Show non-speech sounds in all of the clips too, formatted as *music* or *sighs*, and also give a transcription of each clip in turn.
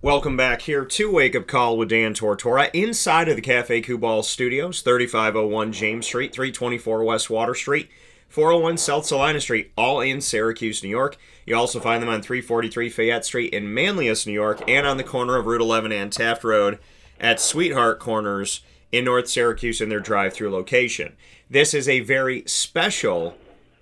Welcome back here to Wake Up Call with Dan Tortora inside of the Cafe Kubal Studios, 3501 James Street, 324 West Water Street, 401 South Salina Street, all in Syracuse, New York. You also find them on 343 Fayette Street in Manlius, New York, and on the corner of Route 11 and Taft Road at Sweetheart Corners in North Syracuse in their drive through location. This is a very special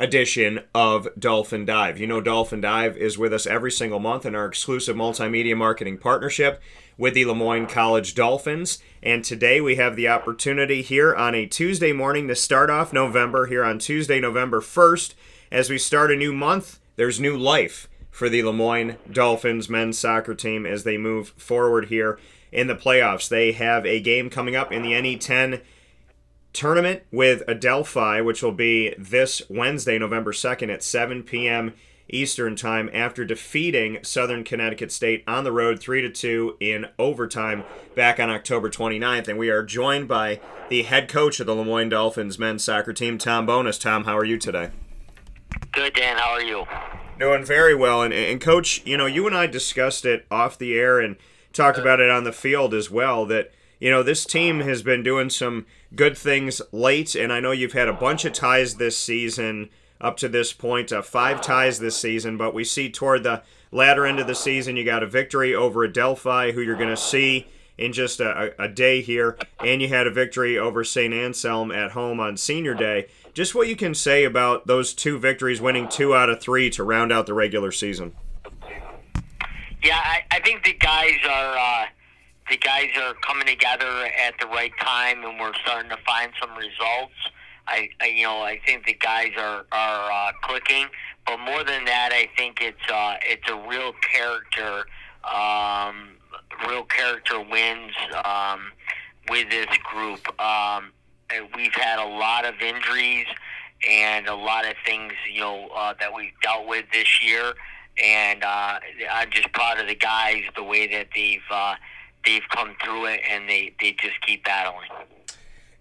edition of Dolphin Dive. You know, Dolphin Dive is with us every single month in our exclusive multimedia marketing partnership with the Le Moyne College Dolphins. And today we have the opportunity here on a Tuesday morning to start off November, here on Tuesday, November 1st. As we start a new month, there's new life for the Le Moyne Dolphins men's soccer team as they move forward here in the playoffs. They have a game coming up in the NE10 tournament with Adelphi, which will be this Wednesday, November 2nd at 7 p.m. Eastern Time after defeating Southern Connecticut State on the road 3 to 2 in overtime back on October 29th. And we are joined by the head coach of the Le Moyne Dolphins men's soccer team, Tom Bonus. Tom, how are you today? Good, Dan. How are you? Doing very well. And, and coach, you know, you and I discussed it off the air and talked uh-huh. about it on the field as well that you know, this team has been doing some good things late, and I know you've had a bunch of ties this season up to this point, uh, five ties this season, but we see toward the latter end of the season, you got a victory over Adelphi, who you're going to see in just a, a, day here, and you had a victory over St. Anselm at home on senior day. Just what you can say about those two victories, winning two out of three to round out the regular season. Yeah, I, I think the guys are. Uh the guys are coming together at the right time, and we're starting to find some results. I, I you know, I think the guys are are uh, clicking, but more than that, I think it's uh, it's a real character, um, real character wins um, with this group. Um, we've had a lot of injuries and a lot of things, you know, uh, that we've dealt with this year. And uh, I'm just proud of the guys, the way that they've uh, they've come through it and they, they just keep battling.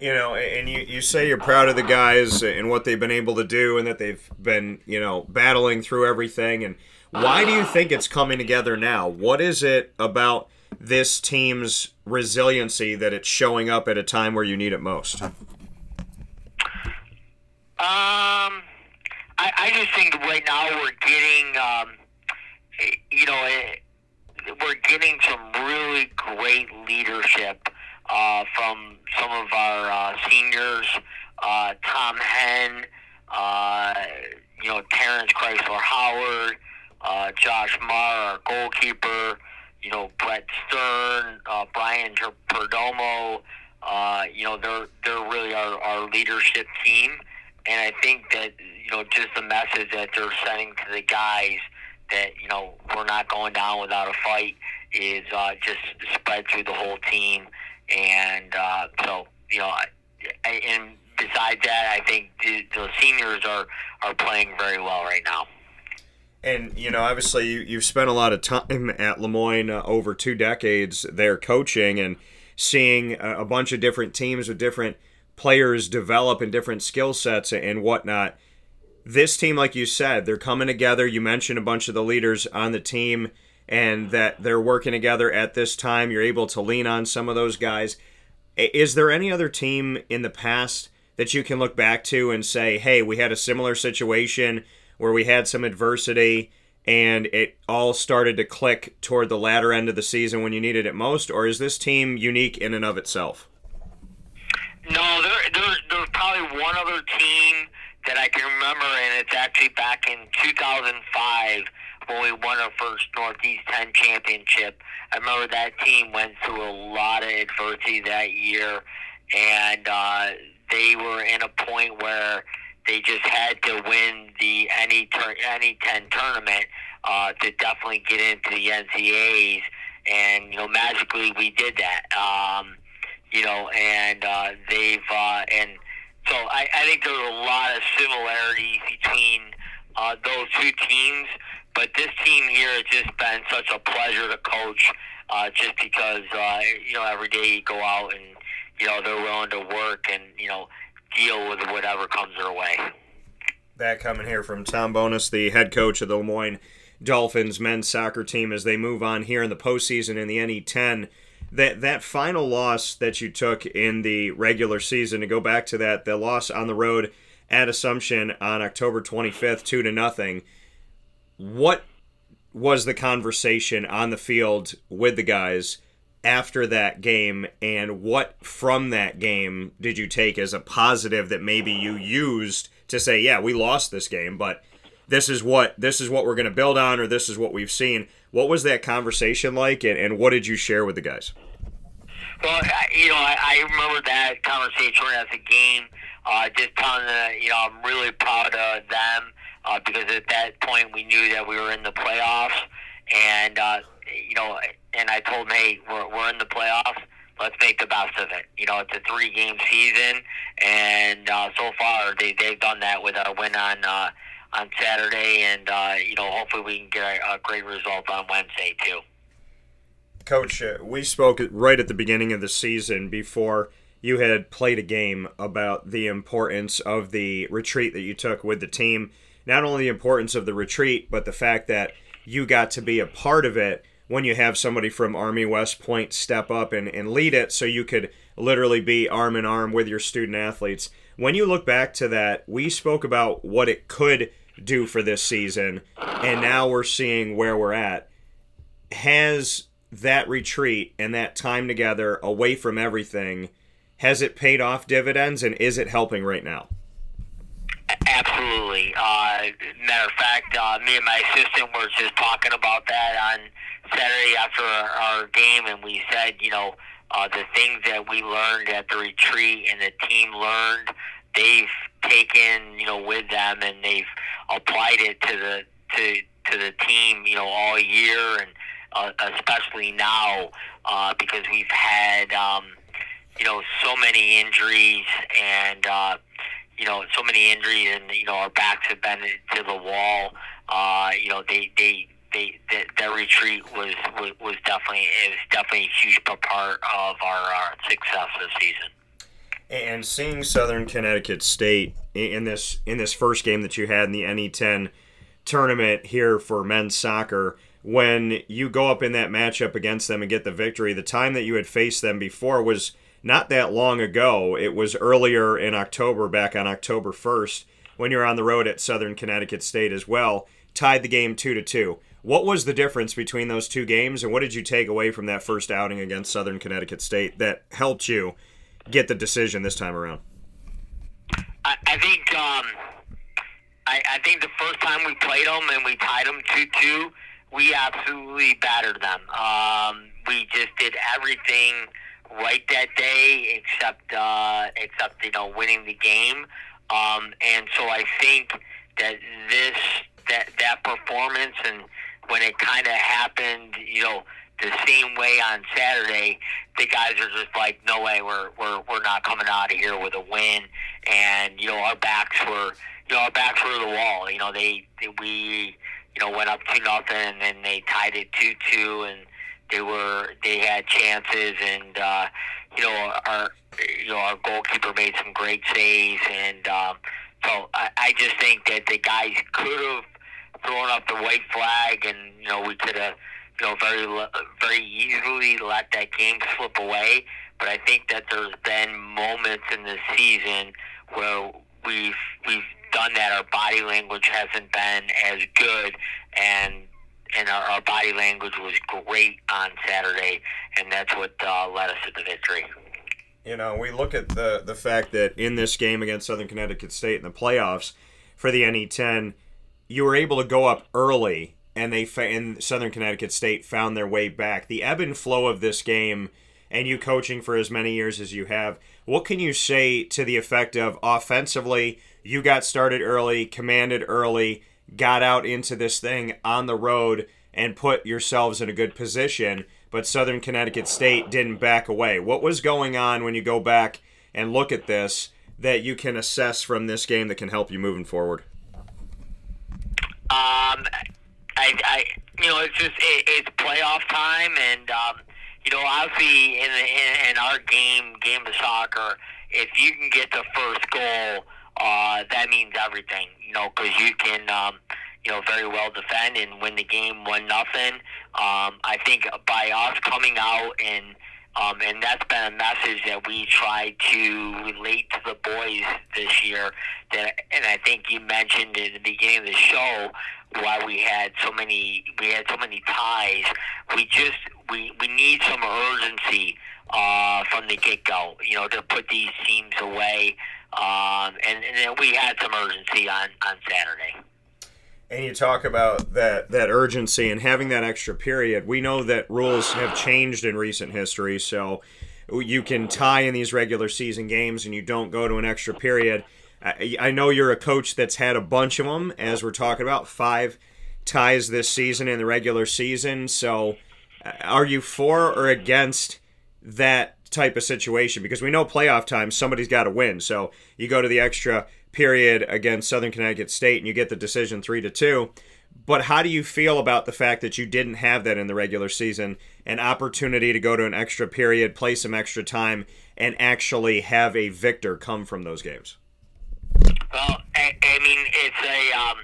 You know, and you, you say you're proud of the guys and what they've been able to do and that they've been, you know, battling through everything. And why do you think it's coming together now? What is it about this team's resiliency that it's showing up at a time where you need it most? Um, I, I just think right now we're getting, um, you know, it, we're getting some really great leadership uh, from some of our uh, seniors, uh, Tom Henn, uh, you know, Terrence Chrysler Howard, uh, Josh Marr, our goalkeeper, you know, Brett Stern, uh, Brian Perdomo. You know, they're they're really our, our leadership team, and I think that you know just the message that they're sending to the guys that you know we're not going down without a fight is uh, just spread through the whole team, and uh, so you know, and besides that, I think the, the seniors are are playing very well right now. And you know, obviously, you, you've spent a lot of time at Le Moyne uh, over two decades there coaching and seeing a, a bunch of different teams with different players develop and different skill sets and whatnot this team, like you said, they're coming together. You mentioned a bunch of the leaders on the team and that they're working together at this time. You're able to lean on some of those guys. Is there any other team in the past that you can look back to and say, hey, we had a similar situation where we had some adversity and it all started to click toward the latter end of the season when you needed it most? Or is this team unique in and of itself? No, there, there, there's probably one other team that I can remember, and it's actually back in 2005 when we won our first Northeast 10 championship. I remember that team went through a lot of adversity that year, and uh, they were in a point where they just had to win the any tur- NE10 tournament uh, to definitely get into the NCAAs. And you know, magically we did that. Um, you know, and uh, they've uh, and so I, I think there's a lot of similarities between uh, those two teams. But this team here has just been such a pleasure to coach, uh, just because uh, you know every day you go out and you know they're willing to work and you know deal with whatever comes their way. That coming here from Tom Bonus, the head coach of the Le Moyne Dolphins men's soccer team as they move on here in the postseason in the NE10. That that final loss that you took in the regular season to go back to that the loss on the road at Assumption on October 25th, two to nothing. What was the conversation on the field with the guys after that game, and what from that game did you take as a positive that maybe you used to say, yeah, we lost this game, but this is what this is what we're going to build on, or this is what we've seen. What was that conversation like, and, and what did you share with the guys? Well, you know, I, I remember that conversation as a game. Uh, just telling them, you know, I'm really proud of them uh, because at that point we knew that we were in the playoffs, and uh, you know, and I told them, hey, we're, we're in the playoffs. Let's make the best of it. You know, it's a three-game season, and uh, so far they they've done that with a win on uh, on Saturday, and uh, you know, hopefully we can get a, a great result on Wednesday too. Coach, uh, we spoke right at the beginning of the season before you had played a game about the importance of the retreat that you took with the team. Not only the importance of the retreat, but the fact that you got to be a part of it when you have somebody from Army West Point step up and, and lead it so you could literally be arm in arm with your student athletes. When you look back to that, we spoke about what it could do for this season, and now we're seeing where we're at. Has that retreat and that time together away from everything has it paid off dividends and is it helping right now? Absolutely. Uh, matter of fact, uh, me and my assistant were just talking about that on Saturday after our, our game, and we said, you know, uh, the things that we learned at the retreat and the team learned, they've taken, you know, with them and they've applied it to the to to the team, you know, all year and uh, especially now uh, because we've had. Um, you know, so many injuries and, uh, you know, so many injuries and, you know, our backs have been to the wall. Uh, you know, they, they, they, that, that retreat was, was, was definitely, it was definitely a huge part of our, our success this season. And seeing Southern Connecticut State in this in this first game that you had in the NE10 tournament here for men's soccer, when you go up in that matchup against them and get the victory, the time that you had faced them before was not that long ago. It was earlier in October, back on October 1st, when you were on the road at Southern Connecticut State as well, tied the game 2 to 2. What was the difference between those two games, and what did you take away from that first outing against Southern Connecticut State that helped you get the decision this time around? I, I think um, I, I think the first time we played them and we tied them 2 2, we absolutely battered them. Um, we just did everything right that day, except uh, except you know winning the game. Um, and so I think that this that that performance and when it kind of happened, you know, the same way on Saturday, the guys are just like, no way, we're we're we're not coming out of here with a win. And you know, our backs were you know our backs were the wall. You know, they, they we you know went up two nothing and then they tied it two two and they were they had chances, and uh, you know our you know our goalkeeper made some great saves, and um, so I, I just think that the guys could have thrown up the white flag, and you know we could have you know very very easily let that game slip away. But I think that there's been moments in the season where we've we've done that. Our body language hasn't been as good, and and our, our body language was great on Saturday, and that's what uh, led us to the victory. You know, we look at the the fact that in this game against Southern Connecticut State in the playoffs for the NE10, you were able to go up early, and they and Southern Connecticut State found their way back. The ebb and flow of this game, and you coaching for as many years as you have, what can you say to the effect of offensively? You got started early, commanded early got out into this thing on the road and put yourselves in a good position, but Southern Connecticut State didn't back away. What was going on when you go back and look at this that you can assess from this game that can help you moving forward? Um, I, I you know, it's just it, it's playoff time, and um, you know, obviously in, in in our game, game of soccer, if you can get the first goal uh, that means everything, you know, because you can, um, you know, very well defend and win the game one nothing. Um, I think by us coming out and um, and that's been a message that we try to relate to the boys this year. That, and I think you mentioned in the beginning of the show why we had so many we had so many ties. We just we, we need some urgency uh, from the get go. You know, to put these teams away. Um, and, and then we had some urgency on on Saturday and you talk about that that urgency and having that extra period. We know that rules have changed in recent history, so you can tie in these regular season games and you don't go to an extra period. I, know you're a coach that's had a bunch of them, as we're talking about five ties this season in the regular season. So, uh, are you for or against that type of situation? Because we know playoff time, somebody's got to win. So you go to the extra period against Southern Connecticut State and you get the decision 3 to 2. But how do you feel about the fact that you didn't have that in the regular season? An opportunity to go to an extra period, play some extra time, and actually have a victor come from those games? Well, I, I mean, it's a um,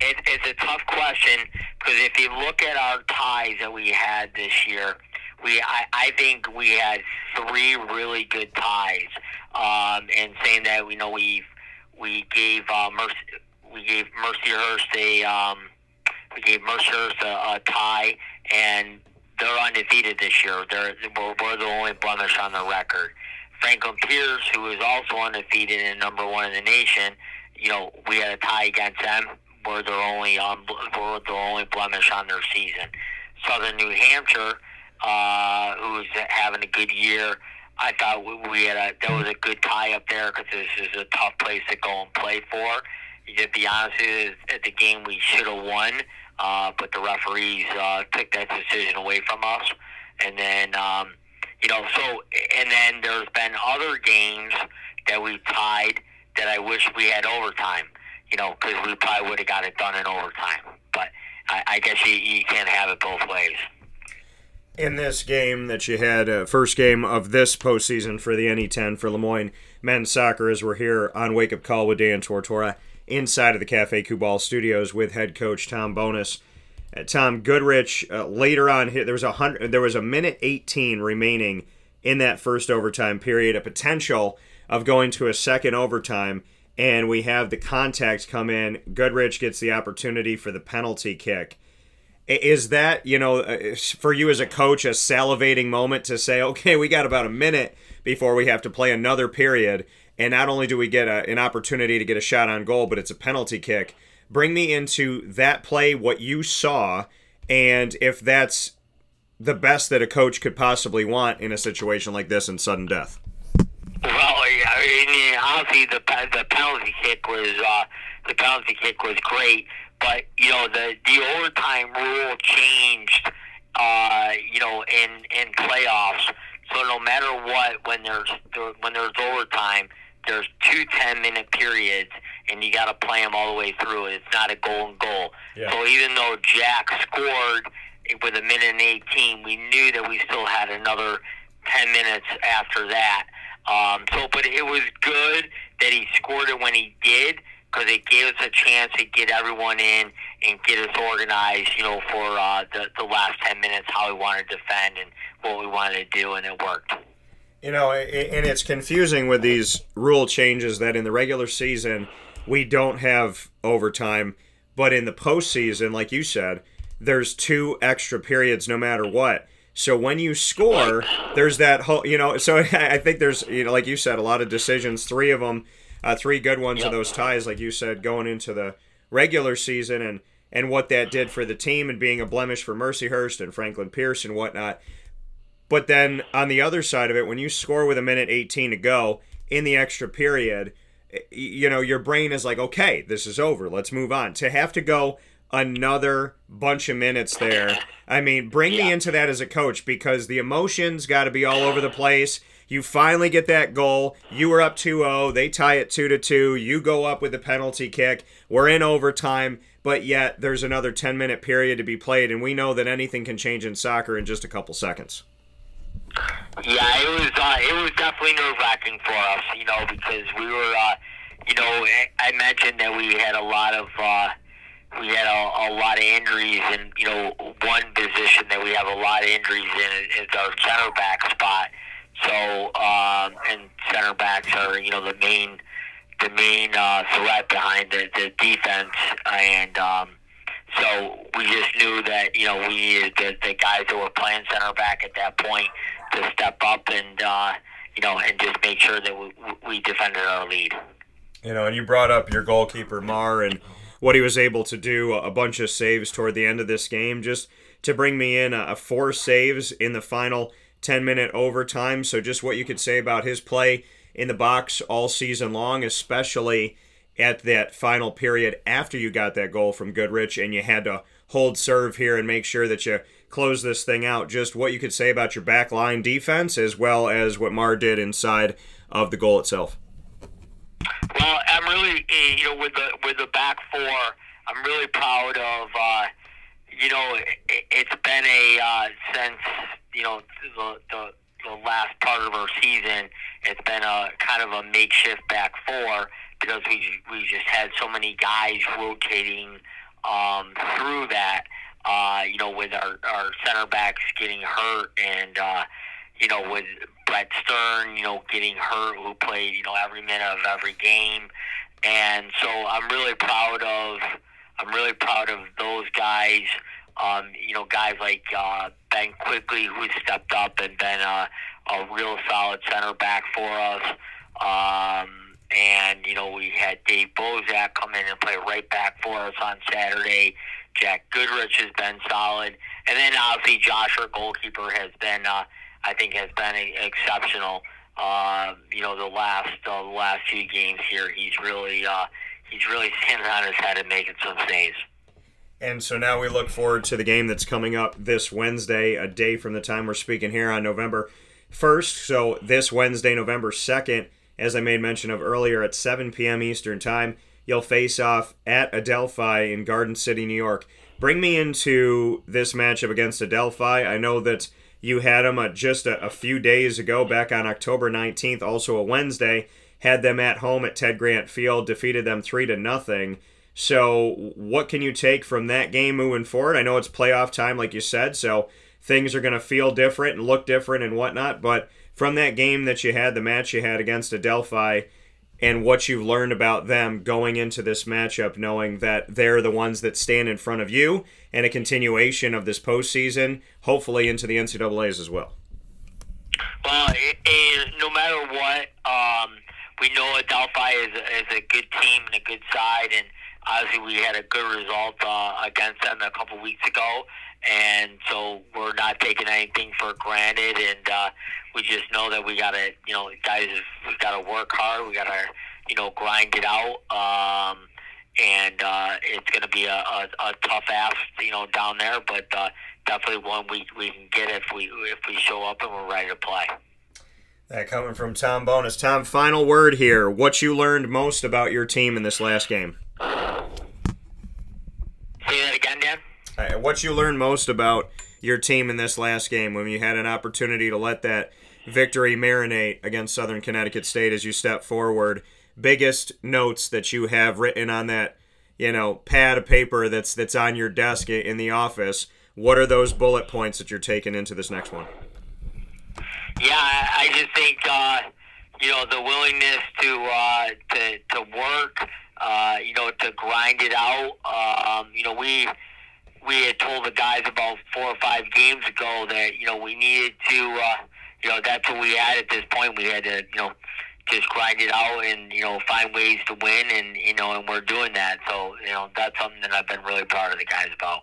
it, it's a tough question because if you look at our ties that we had this year, we I, I think we had three really good ties. Um, and saying that, you know, we've we gave uh, Mercy we gave Mercyhurst a um, we gave Mercyhurst a, a tie, and they're undefeated this year. They're we're, we're the only blemish on the record. Franklin Pierce, who is also undefeated and number one in the nation, you know, we had a tie against them. We're their only um, we're the only blemish on their season. Southern New Hampshire, uh, who's having a good year, I thought we had a that was a good tie up there because this is a tough place to go and play for. To be honest, with you, at the game we should have won, uh, but the referees uh, took that decision away from us. And then, um, you know, so and then there's been other games that we tied that I wish we had overtime. You know, because we probably would have got it done in overtime. But I, I guess you, you can't have it both ways in this game that you had, uh, first game of this postseason for the NE10 for Le Moyne men's soccer, as we're here on Wake Up Call with Dan Tortora inside of the Cafe Kubal studios with head coach Tom Bonus. Uh, Tom Goodrich uh, later on there was a hundred there was a minute 18 remaining in that first overtime period, a potential of going to a second overtime, and we have the contact come in. Goodrich gets the opportunity for the penalty kick is that you know uh, for you as a coach a salivating moment to say okay we got about a minute before we have to play another period and not only do we get a, an opportunity to get a shot on goal but it's a penalty kick bring me into that play what you saw and if that's the best that a coach could possibly want in a situation like this in sudden death well I mean, honestly the, the penalty kick was uh, the penalty kick was great but you know the the overtime rule changed. Uh, you know, in in playoffs. So no matter what, when there's when there's overtime, there's two 10 minute periods, and you got to play them all the way through. It's not a goal and goal. Yeah. So even though Jack scored with a minute and 18, we knew that we still had another 10 minutes after that. Um, so, but it was good that he scored it when he did because it gave us a chance to get everyone in and get us organized, you know, for uh, the, the last 10 minutes, how we wanted to defend and what we wanted to do, and it worked. You know, and it's confusing with these rule changes that in the regular season we don't have overtime, but in the postseason, like you said, there's two extra periods no matter what. So when you score, there's that whole, you know, so *laughs* I think there's, you know, like you said, a lot of decisions, three of them uh, three good ones yep. of those ties, like you said, going into the regular season, and and what that did for the team, and being a blemish for Mercyhurst and Franklin Pierce and whatnot. But then on the other side of it, when you score with a minute 18 to go in the extra period, you know your brain is like, okay, this is over. Let's move on. To have to go another bunch of minutes there. I mean, bring yeah. me into that as a coach because the emotions got to be all over the place. You finally get that goal. You were up 2-0. They tie it 2 to 2. You go up with the penalty kick. We're in overtime, but yet there's another 10-minute period to be played and we know that anything can change in soccer in just a couple seconds. Yeah, it was uh, it was definitely nerve wracking for us, you know, because we were, uh, you know, I mentioned that we had a lot of uh, we had a, a lot of injuries, and you know, one position that we have a lot of injuries in is our center back spot. So, um, and center backs are you know the main the main uh, threat behind the, the defense, and um, so we just knew that you know we the, the guys that were playing center back at that point to step up and uh, you know and just make sure that we, we defended our lead. You know, and you brought up your goalkeeper Marr and what he was able to do, a bunch of saves toward the end of this game, just to bring me in a, four saves in the final 10 minute overtime. So, just what you could say about his play in the box all season long, especially at that final period after you got that goal from Goodrich and you had to hold serve here and make sure that you close this thing out. Just what you could say about your back line defense as well as what Marr did inside of the goal itself. Well, I'm really, eh, you know, with the with the back four, I'm really proud of. Uh, you know, it, it's been a uh, since you know the, the the last part of our season. It's been a kind of a makeshift back four because we we just had so many guys rotating um, through that. You know, with our our center backs getting hurt and. Uh, you know, with Brett Stern, you know, getting hurt, who played, you know, every minute of every game. And so I'm really proud of, I'm really proud of those guys. Um, you know, guys like uh, Ben Quigley, who stepped up and been a, a real solid center back for us. Um, and, you know, we had Dave Bozak come in and play right back for us on Saturday. Jack Goodrich has been solid. And then obviously Josh, our goalkeeper, has been uh, I think has been exceptional. Uh, you know, the last uh, the last few games here, he's really uh, he's really *laughs* standing on his head and making some saves. And so now we look forward to the game that's coming up this Wednesday, a day from the time we're speaking here on November 1st. So this Wednesday, November 2nd, as I made mention of earlier, at 7 p.m. Eastern Time, you'll face off at Adelphi in Garden City, New York. Bring me into this matchup against Adelphi. I know that you had them just a, a few days ago, back on October 19th, also a Wednesday. Had them at home at Ted Grant Field, defeated them three to nothing. So, what can you take from that game moving forward? I know it's playoff time, like you said, so things are going to feel different and look different and whatnot. But from that game that you had, the match you had against Adelphi, and what you've learned about them going into this matchup, knowing that they're the ones that stand in front of you, and a continuation of this postseason, hopefully into the NCAA's as well. Well, it, no matter what, um, we know Adelphi is, is a good team and a good side, and obviously we had a good result uh, against them a couple weeks ago, and so we're not taking anything for granted, and uh, we just know that we gotta, you know, guys, we gotta work hard, we gotta, you know, grind it out. Um, and uh, it's going to be a, a, a tough ask, you know, down there. But uh, definitely one we, we can get if we if we show up and we're ready to play. That coming from Tom Bonus. Tom, final word here. What you learned most about your team in this last game? *sighs* Say that again, Dan. Right, what you learned most about your team in this last game when you had an opportunity to let that victory marinate against Southern Connecticut State as you step forward biggest notes that you have written on that you know pad of paper that's that's on your desk in the office what are those bullet points that you're taking into this next one yeah i just think uh, you know the willingness to uh, to, to work uh, you know to grind it out. Um, you know we we had told the guys about four or five games ago that you know we needed to uh, you know that's what we had at this point. We had to you know just grind it out and you know find ways to win and you know and we're doing that. So you know that's something that I've been really proud of the guys about.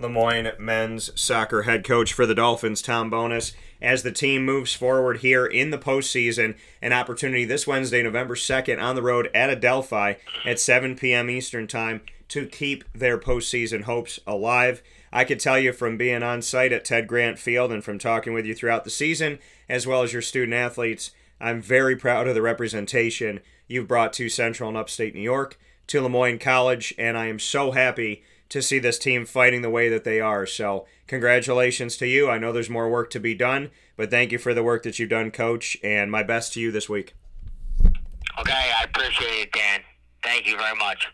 Le Moyne men's soccer head coach for the Dolphins, Tom Bonus, as the team moves forward here in the postseason. An opportunity this Wednesday, November 2nd, on the road at Adelphi at 7 p.m. Eastern Time to keep their postseason hopes alive. I could tell you from being on site at Ted Grant Field and from talking with you throughout the season, as well as your student athletes, I'm very proud of the representation you've brought to Central and Upstate New York, to Le Moyne College, and I am so happy to see this team fighting the way that they are. So, congratulations to you. I know there's more work to be done, but thank you for the work that you've done, Coach, and my best to you this week. Okay, I appreciate it, Dan. Thank you very much.